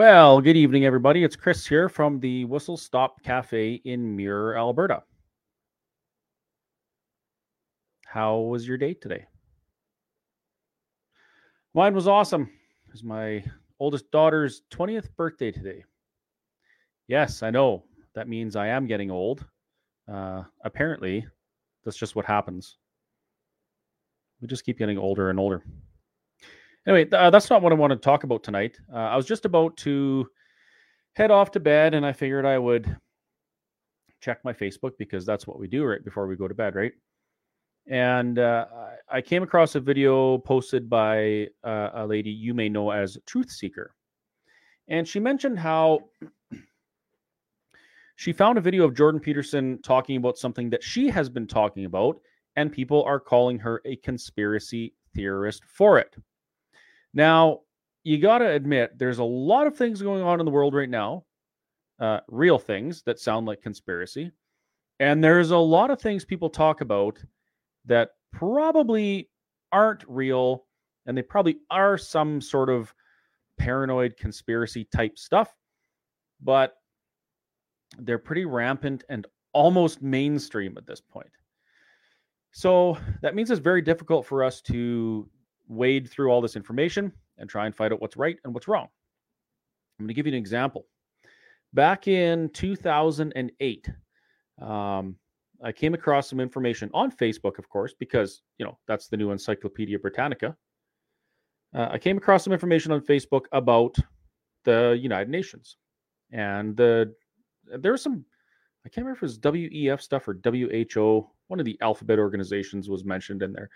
Well, good evening, everybody. It's Chris here from the Whistle Stop Cafe in Mirror, Alberta. How was your day today? Mine was awesome. It was my oldest daughter's 20th birthday today. Yes, I know. That means I am getting old. Uh, apparently, that's just what happens. We just keep getting older and older. Anyway, uh, that's not what I want to talk about tonight. Uh, I was just about to head off to bed, and I figured I would check my Facebook because that's what we do right before we go to bed, right? And uh, I I came across a video posted by uh, a lady you may know as Truth Seeker. And she mentioned how she found a video of Jordan Peterson talking about something that she has been talking about, and people are calling her a conspiracy theorist for it. Now, you got to admit, there's a lot of things going on in the world right now, uh, real things that sound like conspiracy. And there's a lot of things people talk about that probably aren't real, and they probably are some sort of paranoid conspiracy type stuff, but they're pretty rampant and almost mainstream at this point. So that means it's very difficult for us to wade through all this information and try and find out what's right and what's wrong. I'm going to give you an example. Back in 2008, um, I came across some information on Facebook, of course, because you know that's the new Encyclopedia Britannica. Uh, I came across some information on Facebook about the United Nations, and the there was some I can't remember if it was WEF stuff or WHO. One of the alphabet organizations was mentioned in there,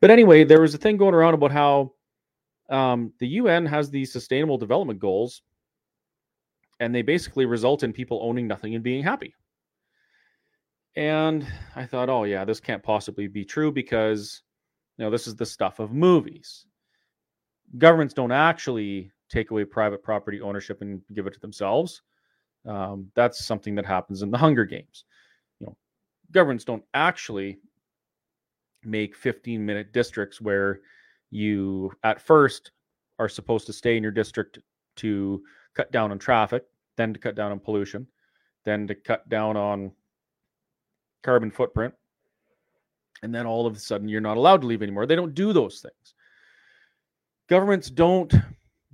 but anyway, there was a thing going around about how um, the UN has these Sustainable Development Goals, and they basically result in people owning nothing and being happy. And I thought, oh yeah, this can't possibly be true because you know this is the stuff of movies. Governments don't actually take away private property ownership and give it to themselves. Um, that's something that happens in the Hunger Games. Governments don't actually make 15 minute districts where you at first are supposed to stay in your district to cut down on traffic, then to cut down on pollution, then to cut down on carbon footprint. And then all of a sudden you're not allowed to leave anymore. They don't do those things. Governments don't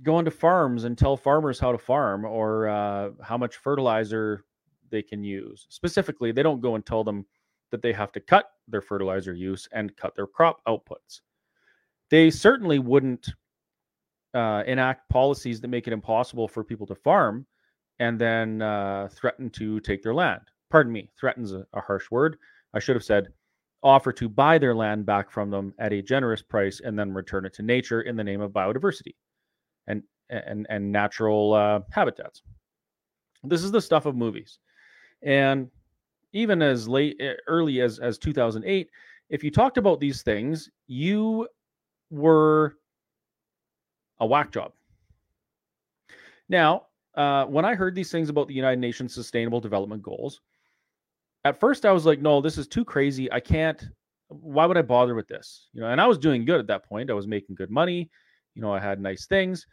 go onto farms and tell farmers how to farm or uh, how much fertilizer they can use. Specifically, they don't go and tell them that they have to cut their fertilizer use and cut their crop outputs. They certainly wouldn't uh, enact policies that make it impossible for people to farm and then uh, threaten to take their land. Pardon me, threatens a, a harsh word. I should have said offer to buy their land back from them at a generous price and then return it to nature in the name of biodiversity and and and natural uh, habitats. This is the stuff of movies, and even as late early as as 2008, if you talked about these things, you were a whack job. Now, uh, when I heard these things about the United Nations Sustainable Development Goals, at first I was like, no, this is too crazy. I can't. Why would I bother with this? You know, and I was doing good at that point. I was making good money. You know, I had nice things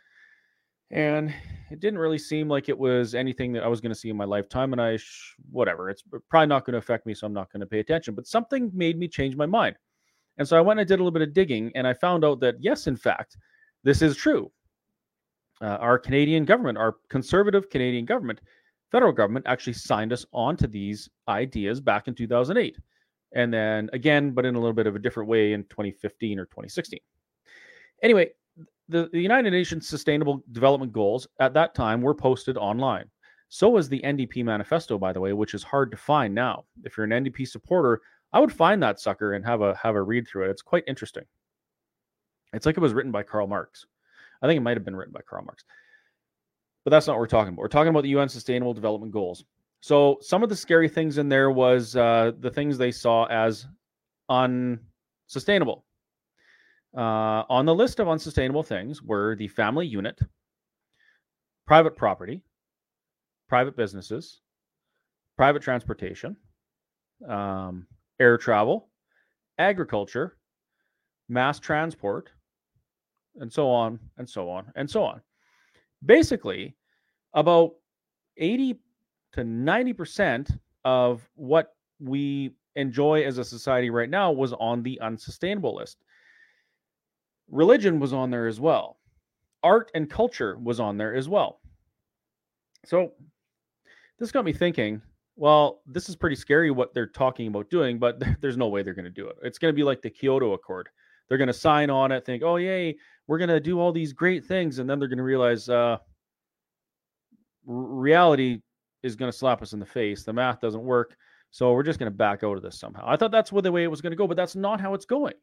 and it didn't really seem like it was anything that I was going to see in my lifetime. And I, sh- whatever, it's probably not going to affect me, so I'm not going to pay attention. But something made me change my mind, and so I went and did a little bit of digging, and I found out that yes, in fact, this is true. Uh, our Canadian government, our conservative Canadian government, federal government, actually signed us onto these ideas back in 2008, and then again, but in a little bit of a different way in 2015 or 2016. Anyway, the, the United Nations Sustainable Development Goals at that time were posted online. So was the NDP manifesto, by the way, which is hard to find now. If you're an NDP supporter, I would find that sucker and have a have a read through it. It's quite interesting. It's like it was written by Karl Marx. I think it might have been written by Karl Marx. But that's not what we're talking about. We're talking about the UN Sustainable Development Goals. So some of the scary things in there was uh, the things they saw as unsustainable. Uh, on the list of unsustainable things were the family unit, private property, private businesses, private transportation, um, air travel, agriculture, mass transport, and so on and so on and so on. Basically, about 80 to 90% of what we enjoy as a society right now was on the unsustainable list. Religion was on there as well. Art and culture was on there as well. So this got me thinking well, this is pretty scary what they're talking about doing, but there's no way they're going to do it. It's going to be like the Kyoto Accord. They're going to sign on it, think, oh, yay, we're going to do all these great things. And then they're going to realize uh, reality is going to slap us in the face. The math doesn't work. So we're just going to back out of this somehow. I thought that's where the way it was going to go, but that's not how it's going.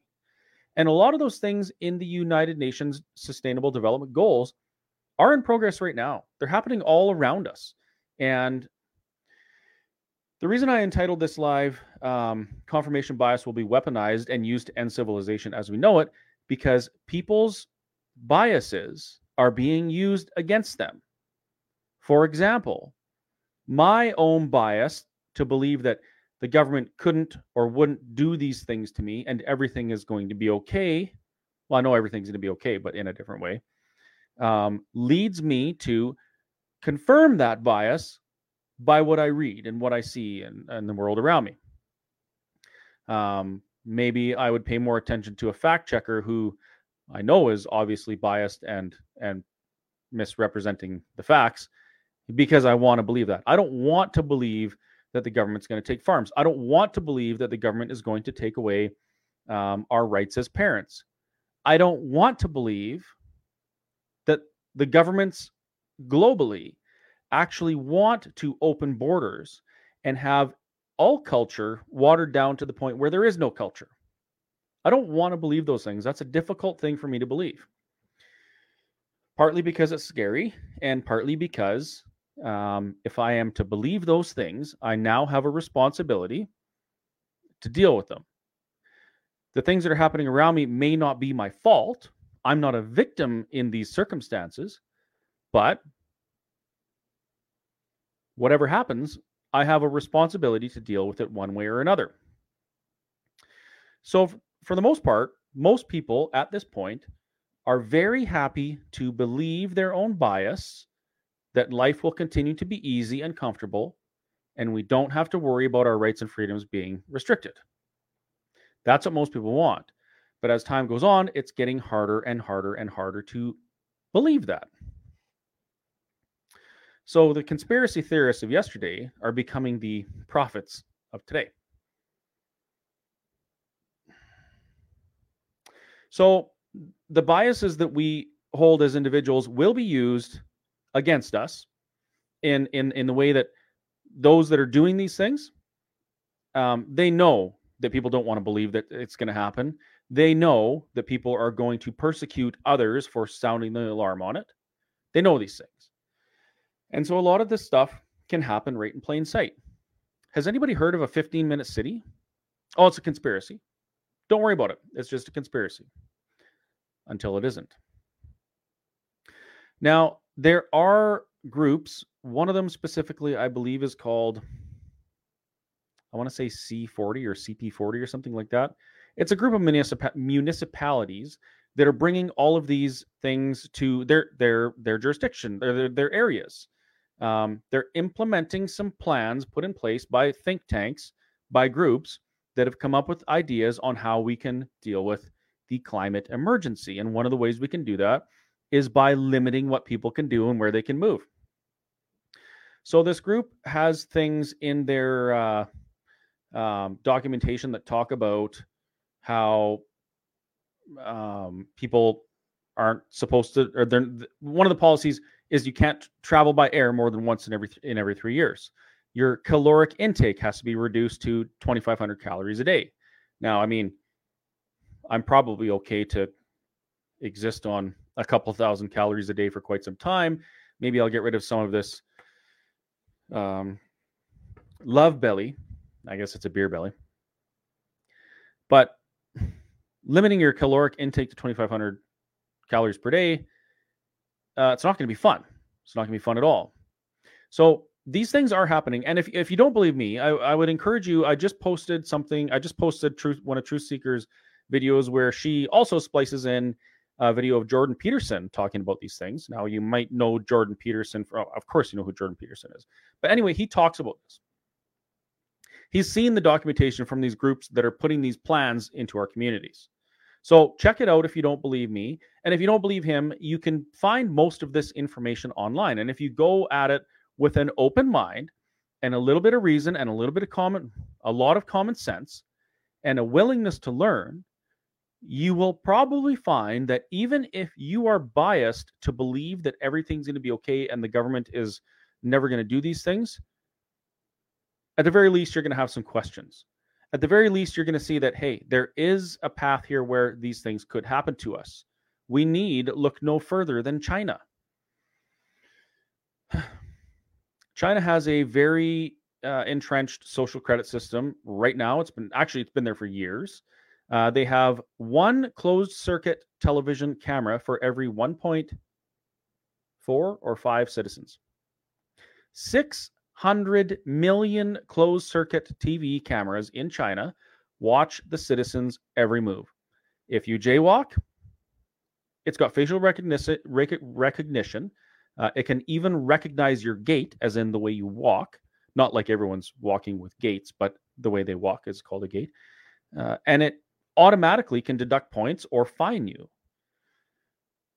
And a lot of those things in the United Nations Sustainable Development Goals are in progress right now. They're happening all around us. And the reason I entitled this live um, Confirmation Bias Will Be Weaponized and Used to End Civilization as We Know It, because people's biases are being used against them. For example, my own bias to believe that the government couldn't or wouldn't do these things to me and everything is going to be okay. Well, I know everything's going to be okay, but in a different way, um, leads me to confirm that bias by what I read and what I see in, in the world around me. Um, maybe I would pay more attention to a fact checker who I know is obviously biased and and misrepresenting the facts because I want to believe that. I don't want to believe that the government's going to take farms. I don't want to believe that the government is going to take away um, our rights as parents. I don't want to believe that the governments globally actually want to open borders and have all culture watered down to the point where there is no culture. I don't want to believe those things. That's a difficult thing for me to believe. Partly because it's scary, and partly because um, if I am to believe those things, I now have a responsibility to deal with them. The things that are happening around me may not be my fault. I'm not a victim in these circumstances, but whatever happens, I have a responsibility to deal with it one way or another. So, for the most part, most people at this point are very happy to believe their own bias that life will continue to be easy and comfortable, and we don't have to worry about our rights and freedoms being restricted. That's what most people want. But as time goes on, it's getting harder and harder and harder to believe that. So the conspiracy theorists of yesterday are becoming the prophets of today. So the biases that we hold as individuals will be used against us in in in the way that those that are doing these things um, they know that people don't want to believe that it's going to happen they know that people are going to persecute others for sounding the alarm on it they know these things and so a lot of this stuff can happen right in plain sight. Has anybody heard of a 15 minute city? Oh, it's a conspiracy. Don't worry about it. It's just a conspiracy until it isn't. Now, there are groups, one of them specifically, I believe, is called, I want to say C40 or CP40 or something like that. It's a group of municip- municipalities that are bringing all of these things to their their their jurisdiction, their, their areas. Um, they're implementing some plans put in place by think tanks, by groups that have come up with ideas on how we can deal with the climate emergency. And one of the ways we can do that is by limiting what people can do and where they can move. So this group has things in their uh, um, documentation that talk about how um, people aren't supposed to, or they're one of the policies is you can't travel by air more than once in every in every three years. Your caloric intake has to be reduced to 2,500 calories a day. Now, I mean, I'm probably okay to exist on a couple thousand calories a day for quite some time. Maybe I'll get rid of some of this um, love belly. I guess it's a beer belly. But limiting your caloric intake to 2,500 calories per day uh, it's not going to be fun. It's not going to be fun at all. So these things are happening. And if, if you don't believe me, I, I would encourage you. I just posted something. I just posted truth one of Truth Seekers videos where she also splices in a video of Jordan Peterson talking about these things. Now, you might know Jordan Peterson. For, of course, you know who Jordan Peterson is. But anyway, he talks about this. He's seen the documentation from these groups that are putting these plans into our communities. So check it out if you don't believe me. And if you don't believe him, you can find most of this information online. And if you go at it with an open mind and a little bit of reason and a little bit of common, a lot of common sense and a willingness to learn, you will probably find that even if you are biased to believe that everything's going to be okay and the government is never going to do these things, at the very least, you're going to have some questions. At the very least, you're going to see that, hey, there is a path here where these things could happen to us. We need look no further than China. China has a very uh, entrenched social credit system right now. It's been actually it's been there for years. Uh, they have one closed circuit television camera for every 1.4 or 5 citizens. 600 million closed circuit TV cameras in China watch the citizens' every move. If you jaywalk, it's got facial recognition. recognition. Uh, it can even recognize your gait, as in the way you walk. Not like everyone's walking with gaits, but the way they walk is called a gait. Uh, and it automatically can deduct points or fine you.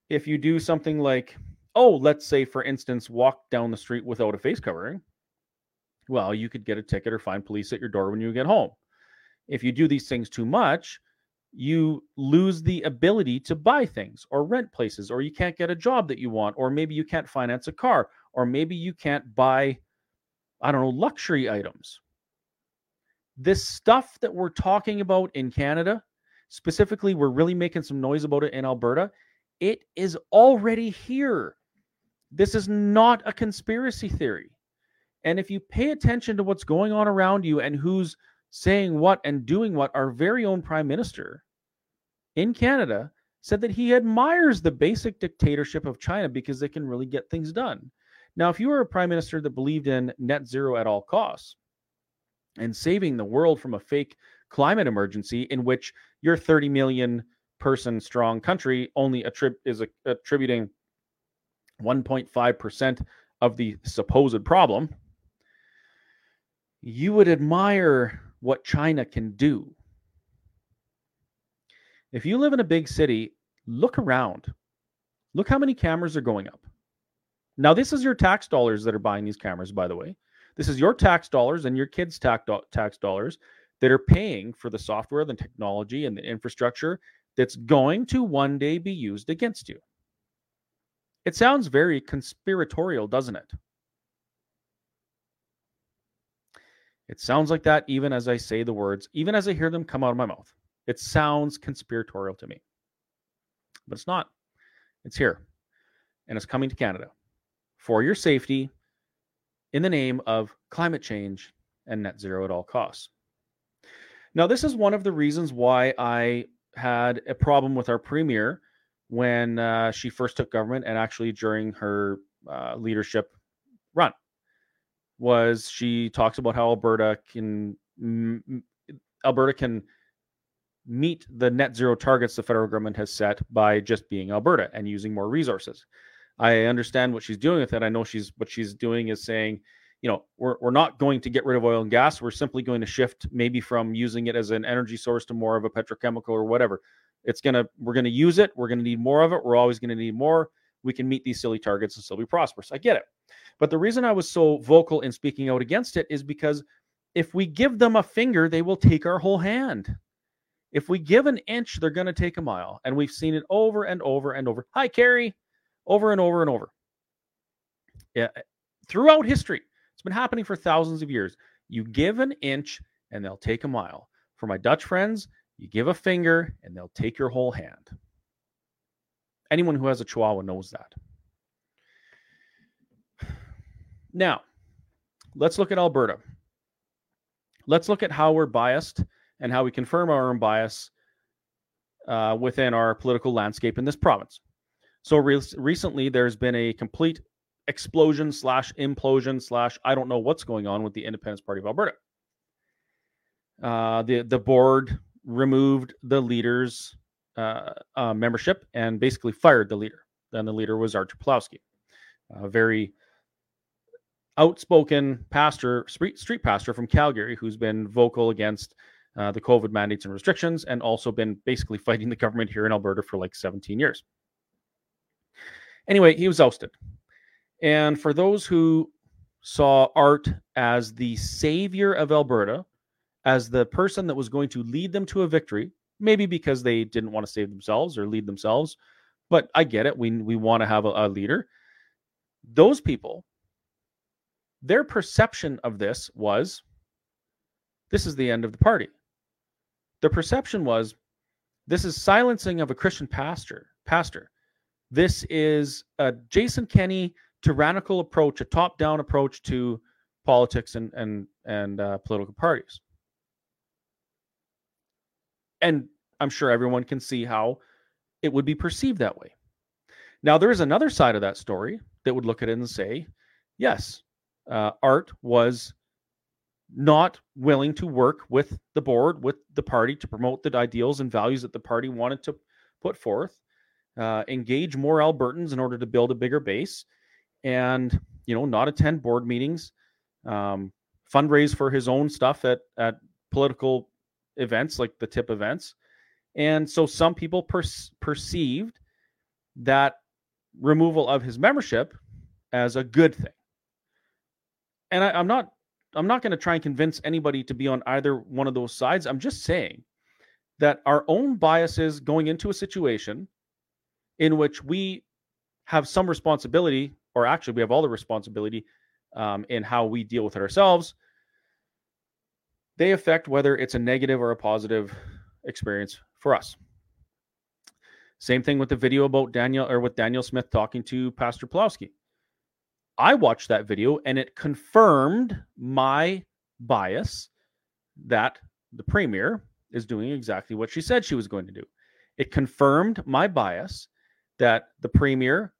If you do something like, oh, let's say, for instance, walk down the street without a face covering, well, you could get a ticket or find police at your door when you get home. If you do these things too much, you lose the ability to buy things or rent places, or you can't get a job that you want, or maybe you can't finance a car, or maybe you can't buy, I don't know, luxury items. This stuff that we're talking about in Canada, specifically, we're really making some noise about it in Alberta. It is already here. This is not a conspiracy theory. And if you pay attention to what's going on around you and who's saying what and doing what, our very own prime minister in Canada said that he admires the basic dictatorship of China because they can really get things done. Now, if you were a prime minister that believed in net zero at all costs, and saving the world from a fake climate emergency in which your 30 million person strong country only attrib- is a- attributing 1.5% of the supposed problem, you would admire what China can do. If you live in a big city, look around. Look how many cameras are going up. Now, this is your tax dollars that are buying these cameras, by the way. This is your tax dollars and your kids' tax, tax dollars that are paying for the software, the technology, and the infrastructure that's going to one day be used against you. It sounds very conspiratorial, doesn't it? It sounds like that even as I say the words, even as I hear them come out of my mouth. It sounds conspiratorial to me. But it's not. It's here. And it's coming to Canada for your safety in the name of climate change and net zero at all costs. Now, this is one of the reasons why I had a problem with our premier when uh, she first took government and actually during her uh, leadership run was she talks about how Alberta can m- Alberta can meet the net zero targets the federal government has set by just being Alberta and using more resources. I understand what she's doing with it. I know she's what she's doing is saying, you know, we're we're not going to get rid of oil and gas. We're simply going to shift maybe from using it as an energy source to more of a petrochemical or whatever. It's gonna we're gonna use it. We're gonna need more of it. We're always gonna need more. We can meet these silly targets and still be prosperous. I get it. But the reason I was so vocal in speaking out against it is because if we give them a finger, they will take our whole hand. If we give an inch, they're to take a mile. And we've seen it over and over and over. Hi, Carrie over and over and over. Yeah, throughout history, been happening for thousands of years. You give an inch and they'll take a mile. For my Dutch friends, you give a finger and they'll take your whole hand. Anyone who has a chihuahua knows that. Now, let's look at Alberta. Let's look at how we're biased and how we confirm our own bias uh, within our political landscape in this province. So re- recently, there's been a complete explosion slash implosion slash I don't know what's going on with the Independence Party of Alberta. Uh, the the board removed the leaders uh, uh, membership and basically fired the leader. Then the leader was Artur Pawlowski, a very outspoken pastor, street, street pastor from Calgary, who's been vocal against uh, the COVID mandates and restrictions, and also been basically fighting the government here in Alberta for like 17 years. Anyway, he was ousted. And for those who saw Art as the savior of Alberta, as the person that was going to lead them to a victory, maybe because they didn't want to save themselves or lead themselves, but I get it. We we want to have a, a leader. Those people, their perception of this was this is the end of the party. The perception was this is silencing of a Christian pastor. Pastor, this is a Jason Kenney tyrannical approach, a top-down approach to politics and and and uh, political parties. And I'm sure everyone can see how it would be perceived that way. Now, there is another side of that story that would look at it and say, yes, uh, Art was not willing to work with the board, with the party to promote the ideals and values that the party wanted to put forth, uh, engage more Albertans in order to build a bigger base, and you know not attend board meetings, um, fundraise for his own stuff at at political events like the tip events, and so some people per- perceived that removal of his membership as a good thing. And I, I'm not I'm not going to try and convince anybody to be on either one of those sides. I'm just saying that our own biases going into a situation in which we have some responsibility, or actually we have all the responsibility um, in how we deal with it ourselves, they affect whether it's a negative or a positive experience for us. Same thing with the video about Danielle or with Danielle Smith talking to Pastor Pawlowski. I watched that video and it confirmed my bias that the premier is doing exactly what she said she was going to do. It confirmed my bias that the premier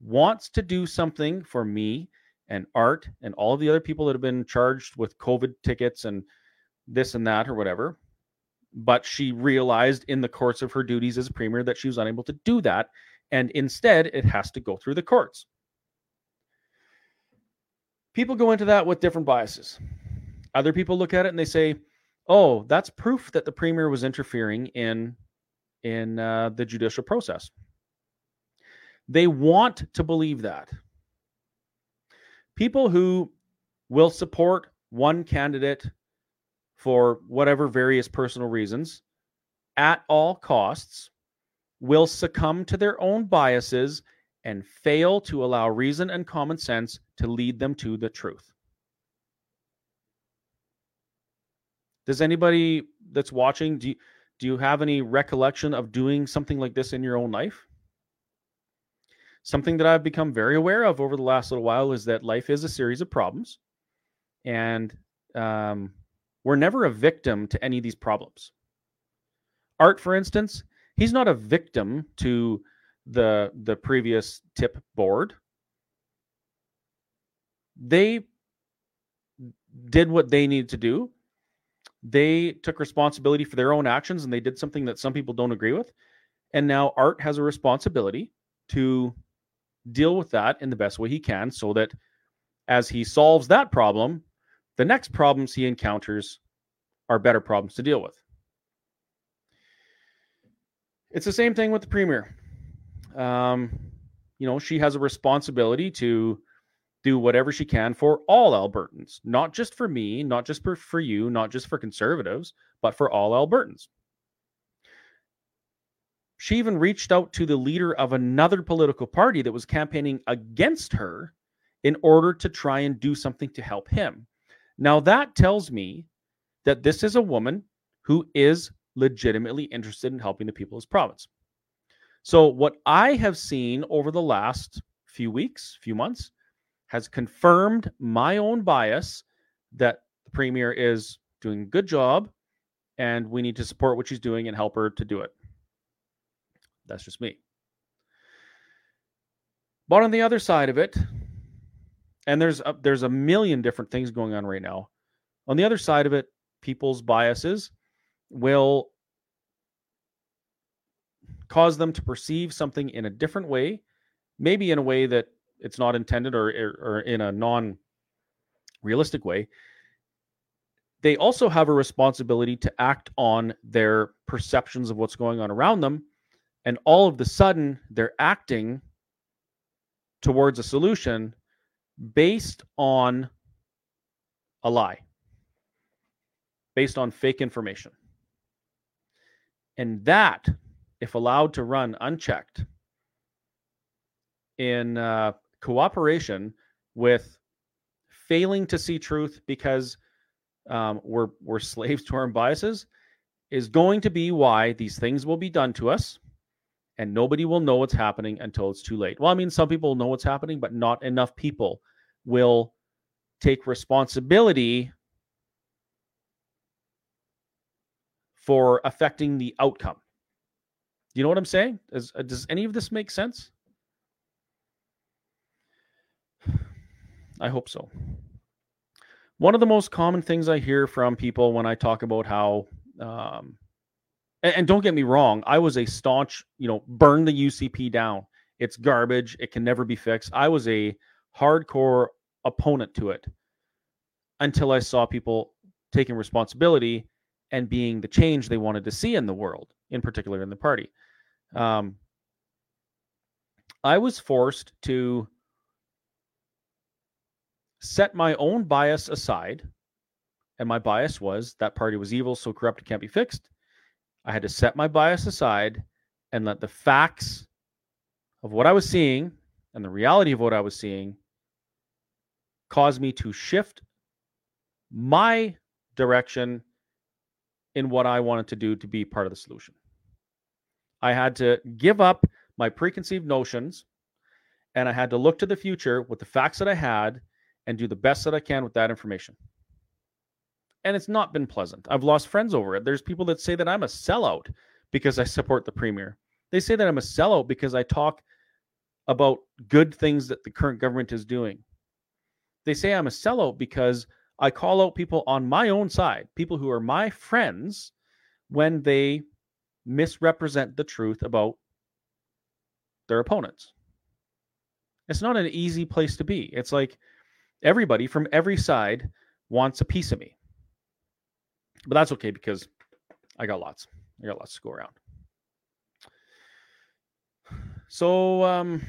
wants to do something for me and Art and all the other people that have been charged with COVID tickets and this and that or whatever. But she realized in the course of her duties as premier that she was unable to do that. And instead, it has to go through the courts people go into that with different biases. Other people look at it and they say, "Oh, that's proof that the premier was interfering in in uh, the judicial process." They want to believe that. People who will support one candidate for whatever various personal reasons at all costs will succumb to their own biases and fail to allow reason and common sense to lead them to the truth. Does anybody that's watching do you, do you have any recollection of doing something like this in your own life? Something that I've become very aware of over the last little while is that life is a series of problems, and um, we're never a victim to any of these problems. Art, for instance, he's not a victim to the the previous tip board. They did what they needed to do. They took responsibility for their own actions and they did something that some people don't agree with. And now art has a responsibility to deal with that in the best way he can so that as he solves that problem the next problems he encounters are better problems to deal with it's the same thing with the premier um, you know, she has a responsibility to do whatever she can for all Albertans, not just for me, not just for, for you, not just for conservatives, but for all Albertans. She even reached out to the leader of another political party that was campaigning against her in order to try and do something to help him. Now, that tells me that this is a woman who is legitimately interested in helping the people of this province. So, what I have seen over the last few weeks, few months, has confirmed my own bias that the premier is doing a good job and we need to support what she's doing and help her to do it. That's just me. But on the other side of it, and there's a, there's a million different things going on right now. On the other side of it, people's biases will cause them to perceive something in a different way, maybe in a way that it's not intended or, or, in a non realistic way, they also have a responsibility to act on their perceptions of what's going on around them. And all of the sudden, they're acting towards a solution based on a lie, based on fake information. And that, if allowed to run unchecked in uh, cooperation with failing to see truth because um, we're, we're slaves to our biases, is going to be why these things will be done to us and nobody will know what's happening until it's too late. Well, I mean, some people know what's happening, but not enough people will take responsibility for affecting the outcome. You know what I'm saying? Does, uh, does any of this make sense? I hope so. One of the most common things I hear from people when I talk about how um, and, and don't get me wrong, I was a staunch, you know, burn the UCP down. It's garbage. It can never be fixed. I was a hardcore opponent to it until I saw people taking responsibility and being the change they wanted to see in the world, in particular in the party. Um, I was forced to set my own bias aside. And my bias was that party was evil, so corrupt it can't be fixed. I had to set my bias aside and let the facts of what I was seeing and the reality of what I was seeing cause me to shift my direction in what I wanted to do to be part of the solution. I had to give up my preconceived notions and I had to look to the future with the facts that I had and do the best that I can with that information and it's not been pleasant. I've lost friends over it. There's people that say that I'm a sellout because I support the premier. They say that I'm a sellout because I talk about good things that the current government is doing. They say I'm a sellout because I call out people on my own side, people who are my friends, when they misrepresent the truth about their opponents. It's not an easy place to be. It's like everybody from every side wants a piece of me. But that's okay because I got lots. I got lots to go around. So um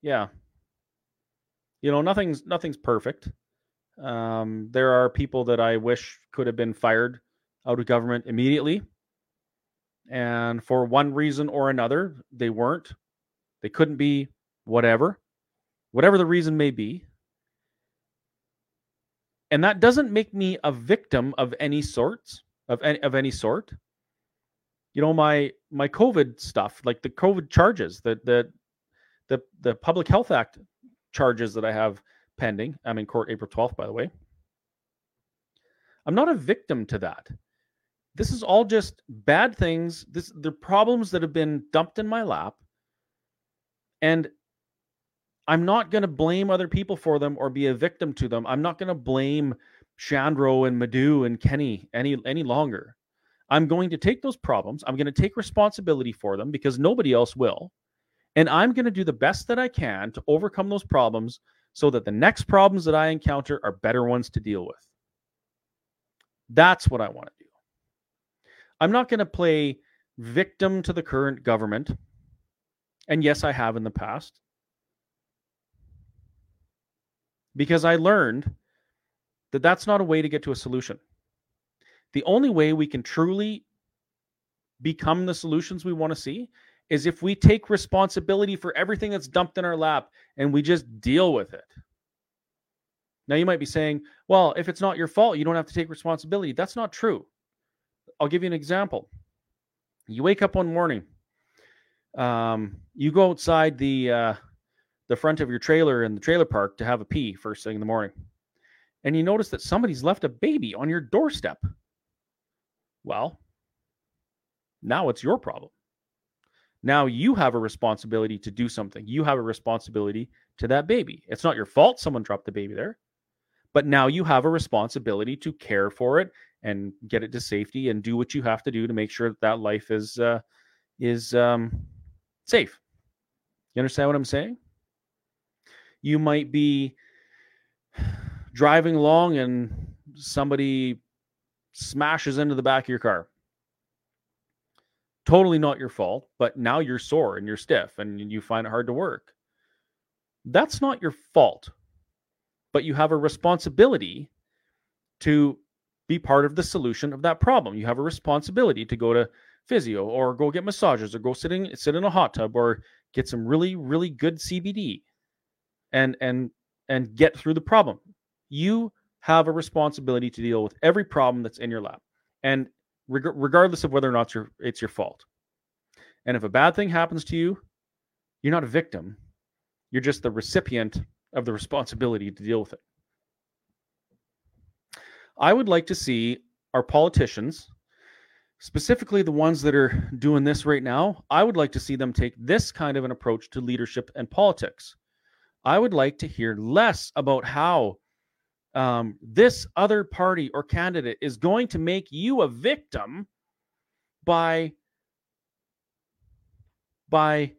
yeah. You know, nothing's nothing's perfect. Um there are people that I wish could have been fired out of government immediately. And for one reason or another, they weren't. They couldn't be whatever. Whatever the reason may be, and that doesn't make me a victim of any sorts of any of any sort. You know my my covid stuff like the covid charges the the the, the public health act charges that i have pending i'm in court april 12th by the way. I'm not a victim to that. This is all just bad things. This the problems that have been dumped in my lap. And I'm not going to blame other people for them or be a victim to them. I'm not going to blame Shandro and Madu and Kenney any any longer. I'm going to take those problems. I'm going to take responsibility for them because nobody else will. And I'm going to do the best that I can to overcome those problems so that the next problems that I encounter are better ones to deal with. That's what I want to do. I'm not going to play victim to the current government. And yes, I have in the past. Because I learned that that's not a way to get to a solution. The only way we can truly become the solutions we want to see is if we take responsibility for everything that's dumped in our lap and we just deal with it. Now, you might be saying, well, if it's not your fault, you don't have to take responsibility. That's not true. I'll give you an example. You wake up one morning, um, you go outside the uh, the front of your trailer in the trailer park to have a pee first thing in the morning. And you notice that somebody's left a baby on your doorstep. Well, now it's your problem. Now you have a responsibility to do something. You have a responsibility to that baby. It's not your fault someone dropped the baby there, but now you have a responsibility to care for it and get it to safety and do what you have to do to make sure that that life is uh, is um, safe. You understand what I'm saying? You might be driving along and somebody smashes into the back of your car. Totally not your fault, but now you're sore and you're stiff and you find it hard to work. That's not your fault, but you have a responsibility to be part of the solution of that problem. You have a responsibility to go to physio or go get massages or go sitting sit in a hot tub or get some really really good CBD and and and get through the problem. You have a responsibility to deal with every problem that's in your lap. And reg- regardless of whether or not it's your, it's your fault. And if a bad thing happens to you, you're not a victim. You're just the recipient of the responsibility to deal with it. I would like to see our politicians, specifically the ones that are doing this right now, I would like to see them take this kind of an approach to leadership and politics. I would like to hear less about how um, this other party or candidate is going to make you a victim by by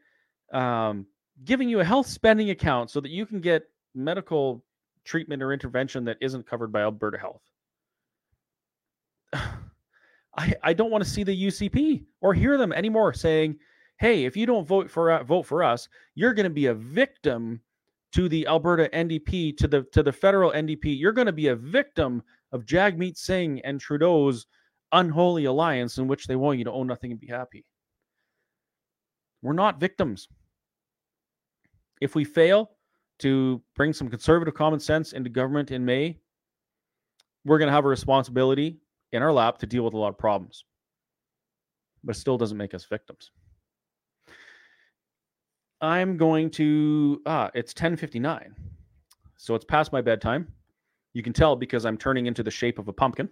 um, giving you a health spending account so that you can get medical treatment or intervention that isn't covered by Alberta Health. I, I don't want to see the UCP or hear them anymore saying, "Hey, if you don't vote for uh, vote for us, you're going to be a victim to the Alberta NDP, to the to the federal NDP, you're going to be a victim of Jagmeet Singh and Trudeau's unholy alliance in which they want you to own nothing and be happy. We're not victims. If we fail to bring some conservative common sense into government in May, we're going to have a responsibility in our lap to deal with a lot of problems. But it still doesn't make us victims. I'm going to ah, it's 10:59. So it's past my bedtime. You can tell because I'm turning into the shape of a pumpkin,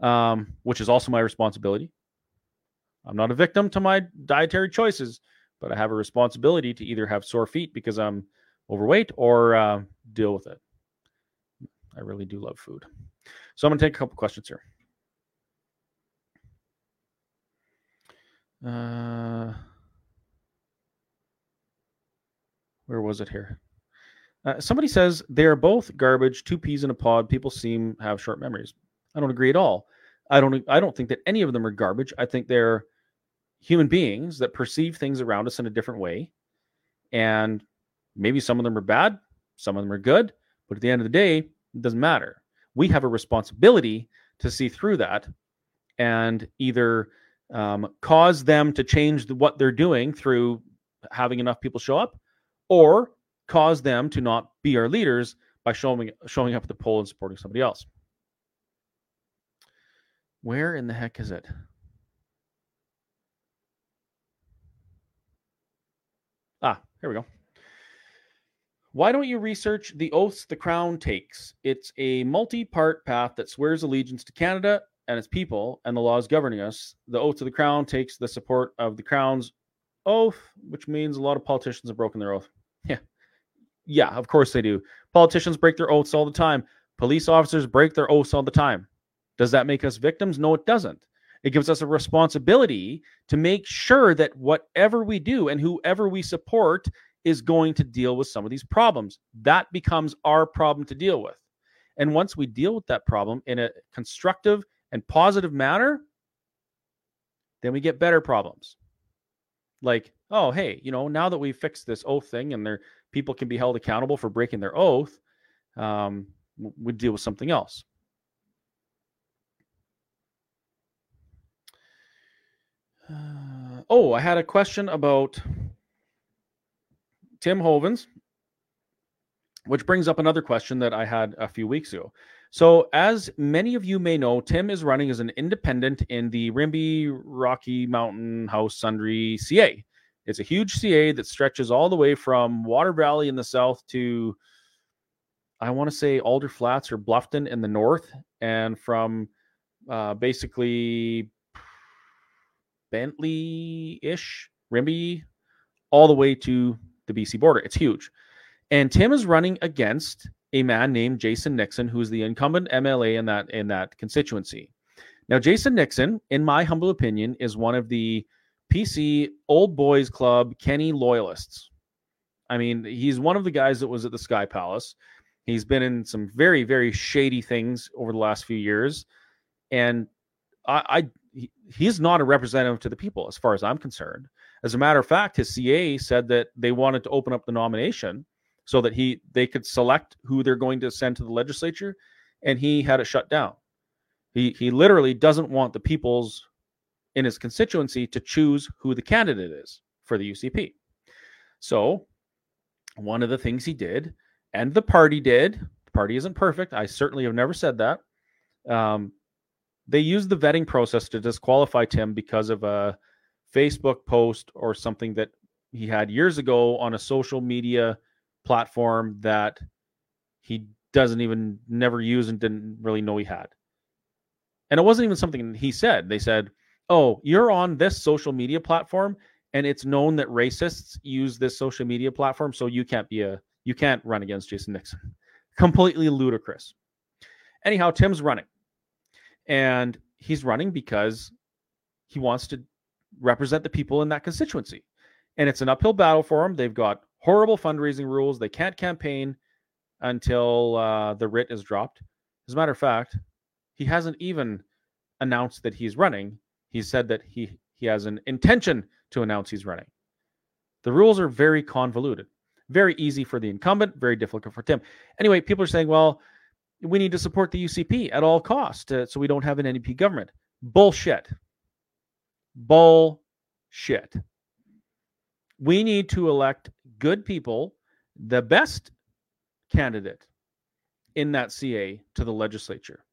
um, which is also my responsibility. I'm not a victim to my dietary choices, but I have a responsibility to either have sore feet because I'm overweight or uh, deal with it. I really do love food. So I'm going to take a couple questions here. Uh, where was it here? Uh, somebody says they are both garbage, two peas in a pod. People seem have short memories. I don't agree at all. I don't. I don't think that any of them are garbage. I think they're human beings that perceive things around us in a different way, and maybe some of them are bad, some of them are good. But at the end of the day, it doesn't matter. We have a responsibility to see through that and either um, cause them to change the, what they're doing through having enough people show up, or cause them to not be our leaders by showing showing up at the poll and supporting somebody else. Where in the heck is it? Ah, here we go. Why don't you research the oaths the crown takes? It's a multi part path that swears allegiance to Canada and its people and the laws governing us. The oath to the crown takes the support of the crown's oath, which means a lot of politicians have broken their oath. Yeah. Of course they do. Politicians break their oaths all the time. Police officers break their oaths all the time. Does that make us victims? No, it doesn't. It gives us a responsibility to make sure that whatever we do and whoever we support is going to deal with some of these problems. That becomes our problem to deal with. And once we deal with that problem in a constructive and positive manner, then we get better problems. Like oh, hey, you know, now that we've fixed this oath thing and there people can be held accountable for breaking their oath, um, we deal with something else. Uh, oh, I had a question about Tim Hovens, which brings up another question that I had a few weeks ago. So, as many of you may know, Tim is running as an independent in the Rimbey Rocky Mountain House Sundre CA. It's a huge CA that stretches all the way from Water Valley in the south to, I want to say, Alder Flats or Bluffton in the north, and from uh, basically Bentley ish, Rimbey, all the way to the BC border. It's huge. And Tim is running against a man named Jason Nixon, who's the incumbent MLA in that in that constituency. Now, Jason Nixon, in my humble opinion, is one of the PC old boys club Kenney loyalists. I mean, he's one of the guys that was at the Sky Palace. He's been in some very, very shady things over the last few years, and I, I he, he's not a representative to the people as far as I'm concerned. As a matter of fact, his CA said that they wanted to open up the nomination so that he they could select who they're going to send to the legislature, and he had it shut down. He he literally doesn't want the people's in his constituency to choose who the candidate is for the UCP. So, one of the things he did, and the party did, the party isn't perfect. I certainly have never said that. Um, they used the vetting process to disqualify Tim because of a Facebook post or something that he had years ago on a social media platform that he doesn't even never use and didn't really know he had. And it wasn't even something he said. They said, "Oh, you're on this social media platform and it's known that racists use this social media platform, so you can't be a you can't run against Jason Nixon." Completely ludicrous. Anyhow, Tim's running. And he's running because he wants to represent the people in that constituency. And it's an uphill battle for him. They've got horrible fundraising rules. They can't campaign until uh, the writ is dropped. As a matter of fact, he hasn't even announced that he's running. He said that he he has an intention to announce he's running. The rules are very convoluted, very easy for the incumbent, very difficult for Tim. Anyway, people are saying, well, we need to support the UCP at all costs uh, so we don't have an NDP government. Bullshit. Bullshit. We need to elect good people, the best candidate in that CA to the legislature.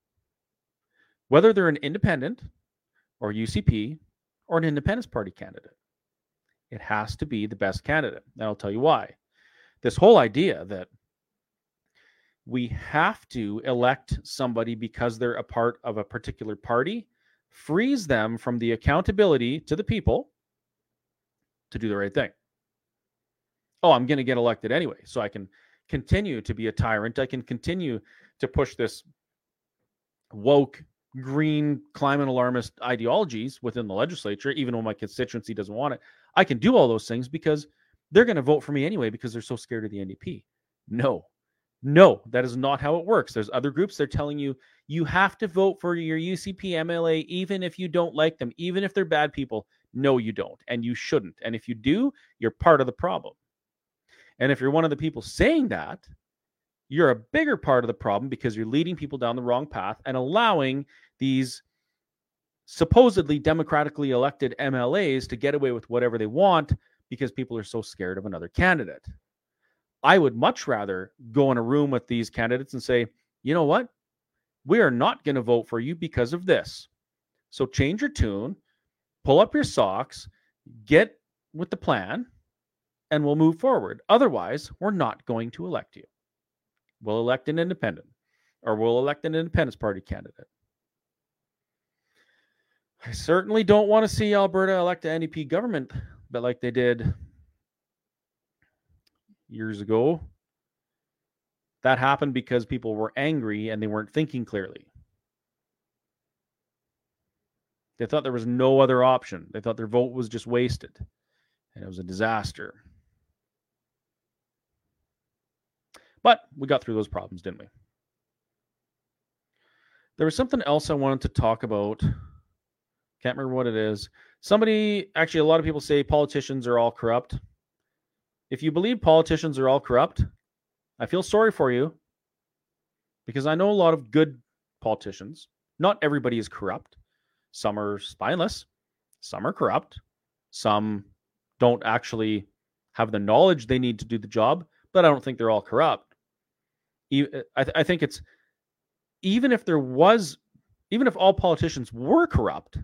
Whether they're an independent or UCP or an Independence Party candidate, it has to be the best candidate. And I'll tell you why. This whole idea that we have to elect somebody because they're a part of a particular party frees them from the accountability to the people to do the right thing. Oh, I'm going to get elected anyway, so I can continue to be a tyrant. I can continue to push this woke, green, climate alarmist ideologies within the legislature, even when my constituency doesn't want it. I can do all those things because they're going to vote for me anyway because they're so scared of the NDP. No, no, that is not how it works. There's other groups they're telling you you have to vote for your UCP MLA even if you don't like them, even if they're bad people. No, you don't, and you shouldn't. And if you do, you're part of the problem. And if you're one of the people saying that, you're a bigger part of the problem because you're leading people down the wrong path and allowing these supposedly democratically elected MLAs to get away with whatever they want because people are so scared of another candidate. I would much rather go in a room with these candidates and say, you know what? We are not going to vote for you because of this. So change your tune, pull up your socks, get with the plan, and we'll move forward. Otherwise, we're not going to elect you. We'll elect an independent or we'll elect an Independence Party candidate. I certainly don't want to see Alberta elect an NDP government, but like they did years ago. That happened because people were angry and they weren't thinking clearly. They thought there was no other option. They thought their vote was just wasted and it was a disaster. But we got through those problems, didn't we? There was something else I wanted to talk about. Can't remember what it is. Somebody, actually, a lot of people say politicians are all corrupt. If you believe politicians are all corrupt, I feel sorry for you because I know a lot of good politicians. Not everybody is corrupt. Some are spineless, some are corrupt, some don't actually have the knowledge they need to do the job, but I don't think they're all corrupt. Uh, I, I think it's even if there was, even if all politicians were corrupt,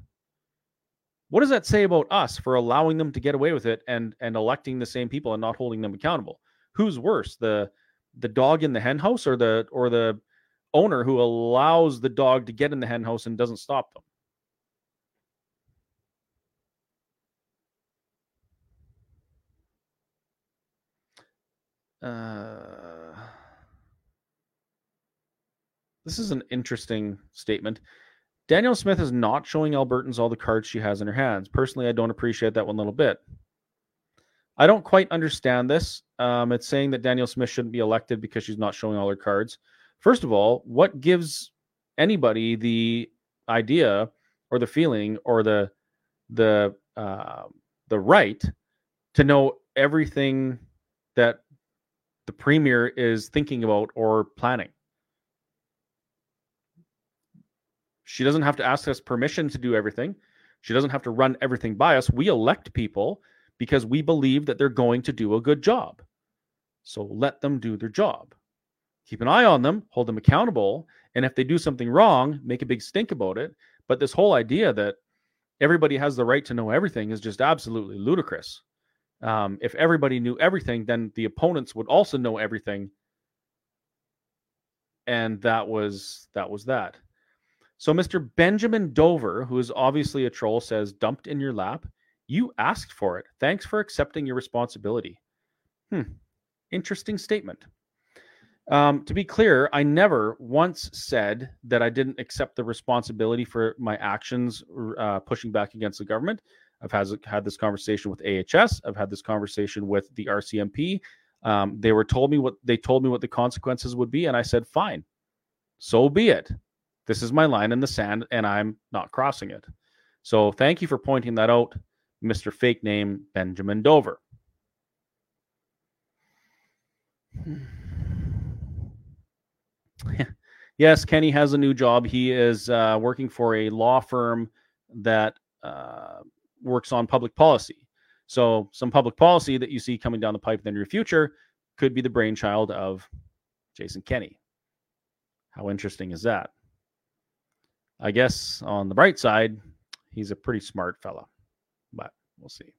what does that say about us for allowing them to get away with it and and electing the same people and not holding them accountable? Who's worse, the the dog in the hen house or the or the owner who allows the dog to get in the hen house and doesn't stop them? Uh, this is an interesting statement. Danielle Smith is not showing Albertans all the cards she has in her hands. Personally, I don't appreciate that one little bit. I don't quite understand this. Um, it's saying that Danielle Smith shouldn't be elected because she's not showing all her cards. First of all, what gives anybody the idea or the feeling or the the uh, the right to know everything that the premier is thinking about or planning. She doesn't have to ask us permission to do everything. She doesn't have to run everything by us. We elect people because we believe that they're going to do a good job. So let them do their job. Keep an eye on them, hold them accountable, and if they do something wrong, make a big stink about it. But this whole idea that everybody has the right to know everything is just absolutely ludicrous. Um, if everybody knew everything, then the opponents would also know everything, and that was that was that. So Mr. Benjamin Dover, who is obviously a troll, says, "Dumped in your lap. You asked for it. Thanks for accepting your responsibility." Hmm. Interesting statement. Um, to be clear, I never once said that I didn't accept the responsibility for my actions uh, pushing back against the government. I've has, had this conversation with AHS. I've had this conversation with the RCMP. Um, they were told me what they told me what the consequences would be, and I said, "Fine, so be it. This is my line in the sand, and I'm not crossing it." So, thank you for pointing that out, Mister Fake Name Benjamin Dover. yes, Kenney has a new job. He is uh, working for a law firm that uh, works on public policy. So, some public policy that you see coming down the pipe in the near future could be the brainchild of Jason Kenney. How interesting is that? I guess on the bright side, he's a pretty smart fella, but we'll see.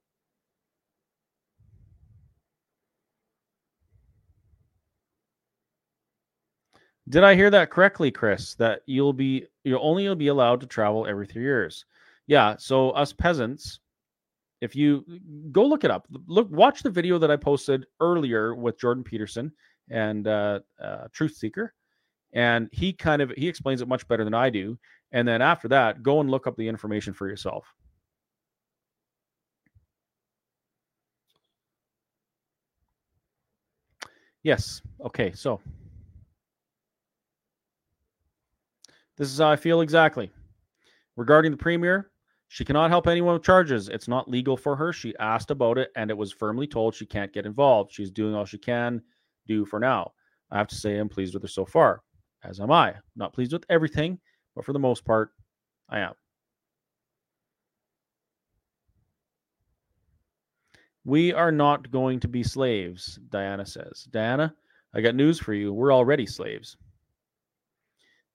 Did I hear that correctly, Chris? That you'll be you'll only be allowed to travel every three years. Yeah. So us peasants, if you go look it up, look watch the video that I posted earlier with Jordan Peterson and uh, uh, Truth Seeker, and he kind of he explains it much better than I do. And then after that, go and look up the information for yourself. Yes. Okay. So. This is how I feel exactly. Regarding the premier, she cannot help anyone with charges. It's not legal for her. She asked about it and it was firmly told she can't get involved. She's doing all she can do for now. I have to say I'm pleased with her so far, as am I. Not pleased with everything, but for the most part, I am. We are not going to be slaves, Diana says. Diana, I got news for you. We're already slaves.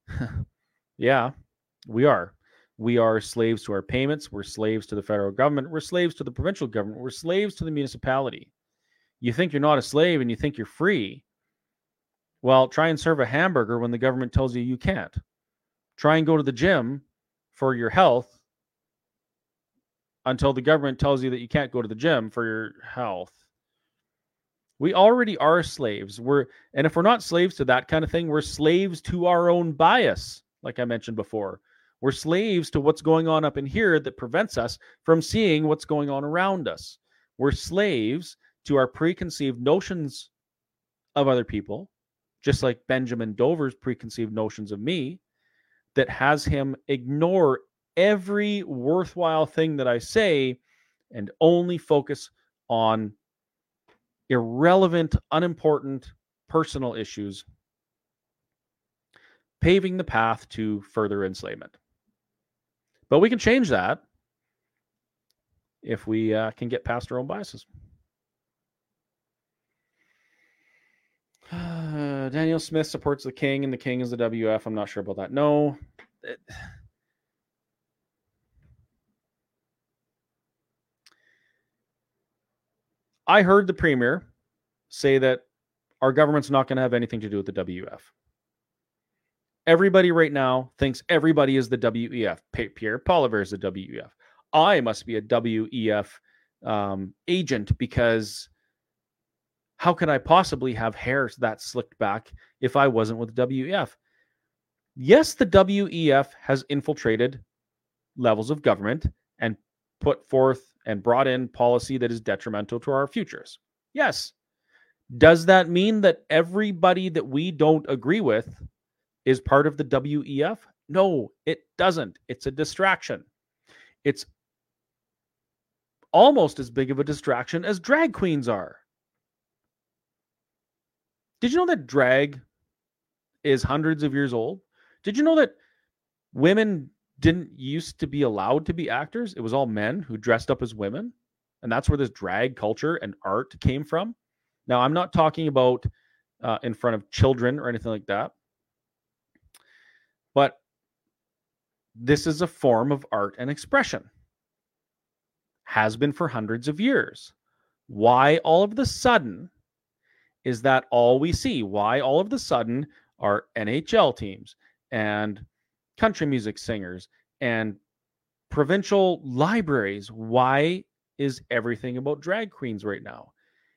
Yeah, we are. We are slaves to our payments. We're slaves to the federal government. We're slaves to the provincial government. We're slaves to the municipality. You think you're not a slave and you think you're free. Well, try and serve a hamburger when the government tells you you can't. Try and go to the gym for your health until the government tells you that you can't go to the gym for your health. We already are slaves. We're and if we're not slaves to that kind of thing, we're slaves to our own bias like I mentioned before. We're slaves to what's going on up in here that prevents us from seeing what's going on around us. We're slaves to our preconceived notions of other people, just like Benjamin Dover's preconceived notions of me, that has him ignore every worthwhile thing that I say and only focus on irrelevant, unimportant personal issues paving the path to further enslavement. But we can change that if we uh, can get past our own biases. Uh, Danielle Smith supports the king, and the king is the WF. I'm not sure about that. No. It... I heard the premier say that our government's not going to have anything to do with the WF. Everybody right now thinks everybody is the WEF. Pierre Poilievre is the WEF. I must be a WEF um, agent because how could I possibly have hair that slicked back if I wasn't with WEF? Yes, the WEF has infiltrated levels of government and put forth and brought in policy that is detrimental to our futures. Yes. Does that mean that everybody that we don't agree with is part of the WEF? No, it doesn't. It's a distraction. It's almost as big of a distraction as drag queens are. Did you know that drag is hundreds of years old? Did you know that women didn't used to be allowed to be actors? It was all men who dressed up as women. And that's where this drag culture and art came from. Now, I'm not talking about uh, in front of children or anything like that. But this is a form of art and expression, has been for hundreds of years. Why all of the sudden is that all we see? Why all of the sudden are NHL teams and country music singers and provincial libraries? Why is everything about drag queens right now?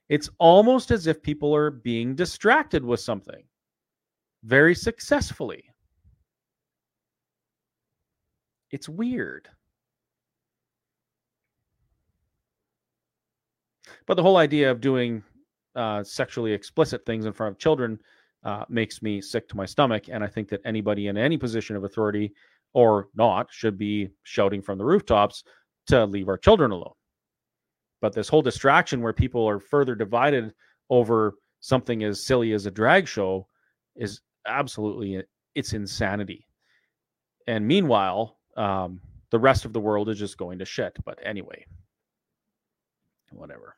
It's almost as if people are being distracted with something very successfully. It's weird. But the whole idea of doing uh, sexually explicit things in front of children uh, makes me sick to my stomach. And I think that anybody in any position of authority or not should be shouting from the rooftops to leave our children alone. But this whole distraction where people are further divided over something as silly as a drag show is absolutely it's insanity. And meanwhile, um, the rest of the world is just going to shit. But anyway, whatever.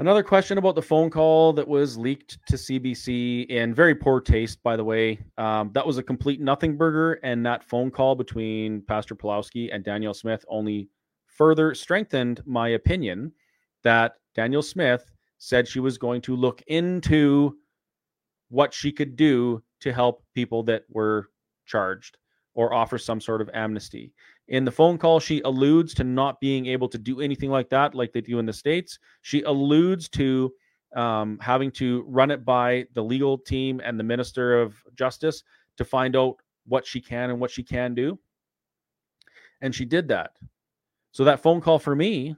Another question about the phone call that was leaked to CBC in very poor taste, by the way. Um, that was a complete nothing burger, and that phone call between Pastor Pawlowski and Danielle Smith only further strengthened my opinion that Danielle Smith said she was going to look into what she could do to help people that were charged or offer some sort of amnesty. In the phone call, she alludes to not being able to do anything like that, like they do in the States. She alludes to um, having to run it by the legal team and the Minister of Justice to find out what she can and what she can do. And she did that. So that phone call for me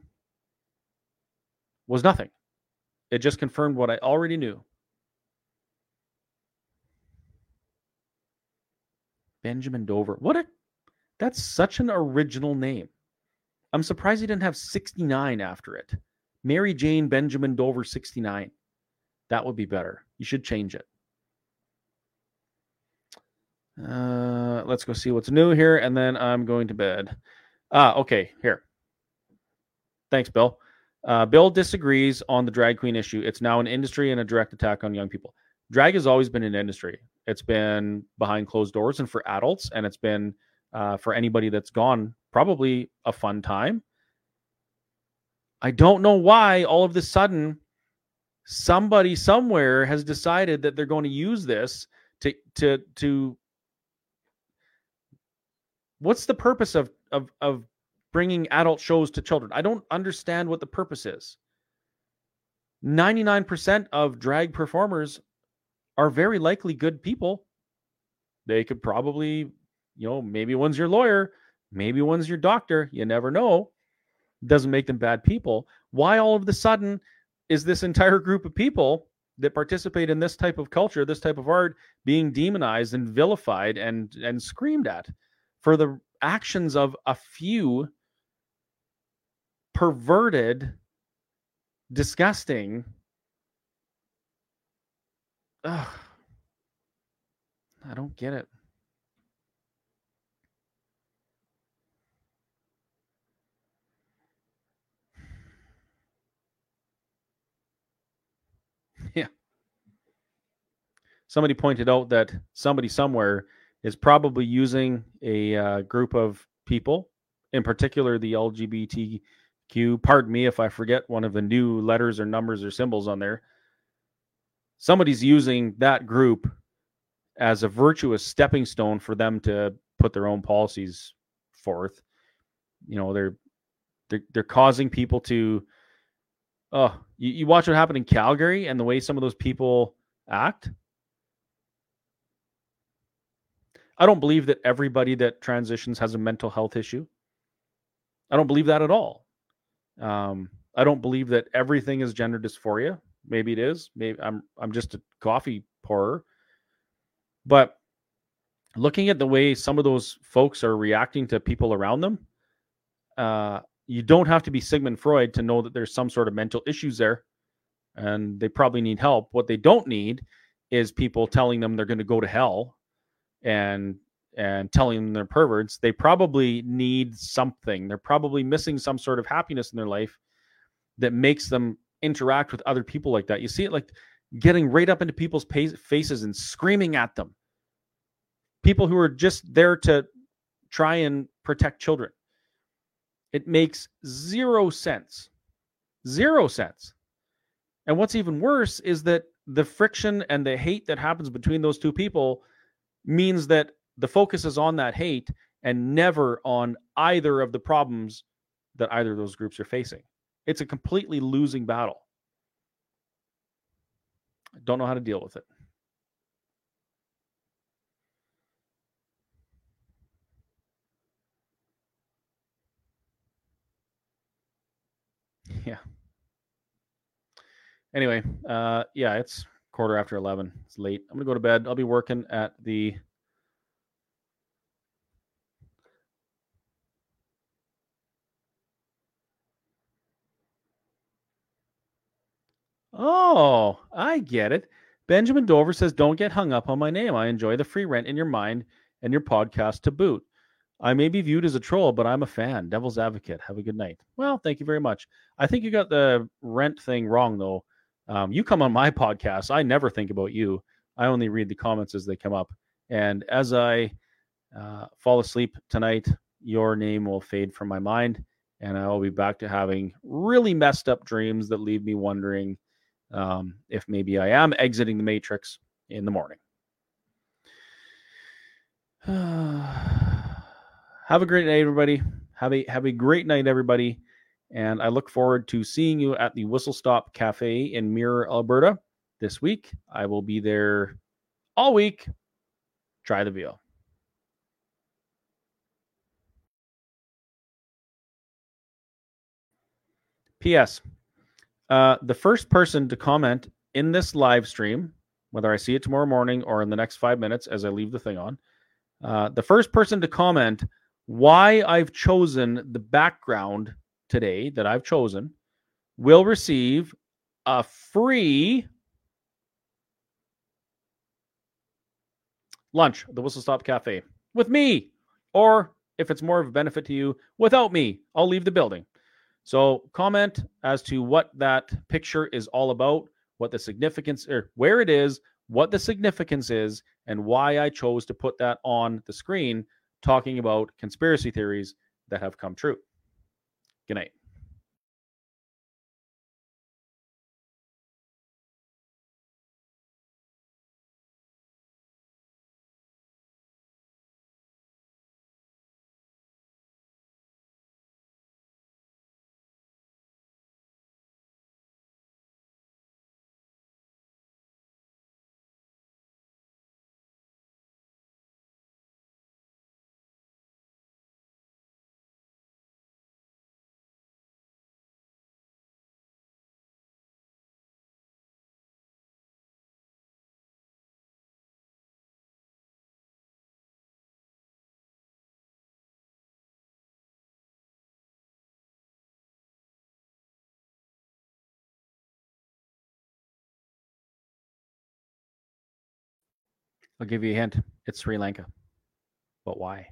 was nothing. It just confirmed what I already knew. Benjamin Dover. What a that's such an original name. I'm surprised he didn't have 69 after it. Mary Jane Benjamin Dover 69. That would be better. You should change it. Uh, let's go see what's new here, and then I'm going to bed. Ah, okay, here. Thanks, Bill. Uh, Bill disagrees on the drag queen issue. It's now an industry and a direct attack on young people. Drag has always been an industry. It's been behind closed doors and for adults, and it's been uh, for anybody that's gone probably a fun time. I don't know why all of a sudden somebody somewhere has decided that they're going to use this to to to what's the purpose of of of bringing adult shows to children? I don't understand what the purpose is. 99% of drag performers are very likely good people. They could probably, you know, maybe one's your lawyer, maybe one's your doctor. You never know. Doesn't make them bad people. Why all of the sudden is this entire group of people that participate in this type of culture, this type of art, being demonized and vilified and and screamed at for the actions of a few perverted, disgusting Ugh. I don't get it. Yeah. Somebody pointed out that somebody somewhere is probably using a uh, group of people, in particular the LGBTQ. Pardon me if I forget one of the new letters or numbers or symbols on there somebody's using that group as a virtuous stepping stone for them to put their own policies forth. You know, they're they're they're causing people to oh, you, you watch what happened in Calgary and the way some of those people act. I don't believe that everybody that transitions has a mental health issue. I don't believe that at all. Um, I don't believe that everything is gender dysphoria. Maybe it is. Maybe I'm I'm just a coffee pourer. But looking at the way some of those folks are reacting to people around them, uh, you don't have to be Sigmund Freud to know that there's some sort of mental issues there, and they probably need help. What they don't need is people telling them they're going to go to hell, and and telling them they're perverts. They probably need something. They're probably missing some sort of happiness in their life that makes them interact with other people like that. You see it like getting right up into people's faces and screaming at them. People who are just there to try and protect children. It makes zero sense. Zero sense. And what's even worse is that the friction and the hate that happens between those two people means that the focus is on that hate and never on either of the problems that either of those groups are facing. It's a completely losing battle. I don't know how to deal with it. Yeah. Anyway, uh yeah, it's quarter after 11. It's late. I'm going to go to bed. I'll be working at the Oh, I get it. Benjamin Dover says, Don't get hung up on my name. I enjoy the free rent in your mind and your podcast to boot. I may be viewed as a troll, but I'm a fan. Devil's advocate. Have a good night. Well, thank you very much. I think you got the rent thing wrong, though. Um, you come on my podcast. I never think about you. I only read the comments as they come up. And as I uh, fall asleep tonight, your name will fade from my mind. And I will be back to having really messed up dreams that leave me wondering um, if maybe I am exiting the matrix in the morning. have a great night, everybody. Have a have a great night, everybody. And I look forward to seeing you at the Whistle Stop Cafe in Mirror, Alberta this week. I will be there all week. Try the veal. P.S. Uh, the first person to comment in this live stream, whether I see it tomorrow morning or in the next five minutes as I leave the thing on, uh, the first person to comment why I've chosen the background today that I've chosen will receive a free lunch at the Whistle Stop Cafe with me. Or if it's more of a benefit to you, without me, I'll leave the building. So comment as to what that picture is all about, what the significance or where it is, what the significance is, and why I chose to put that on the screen talking about conspiracy theories that have come true. Good night. I'll give you a hint. It's Sri Lanka. But why?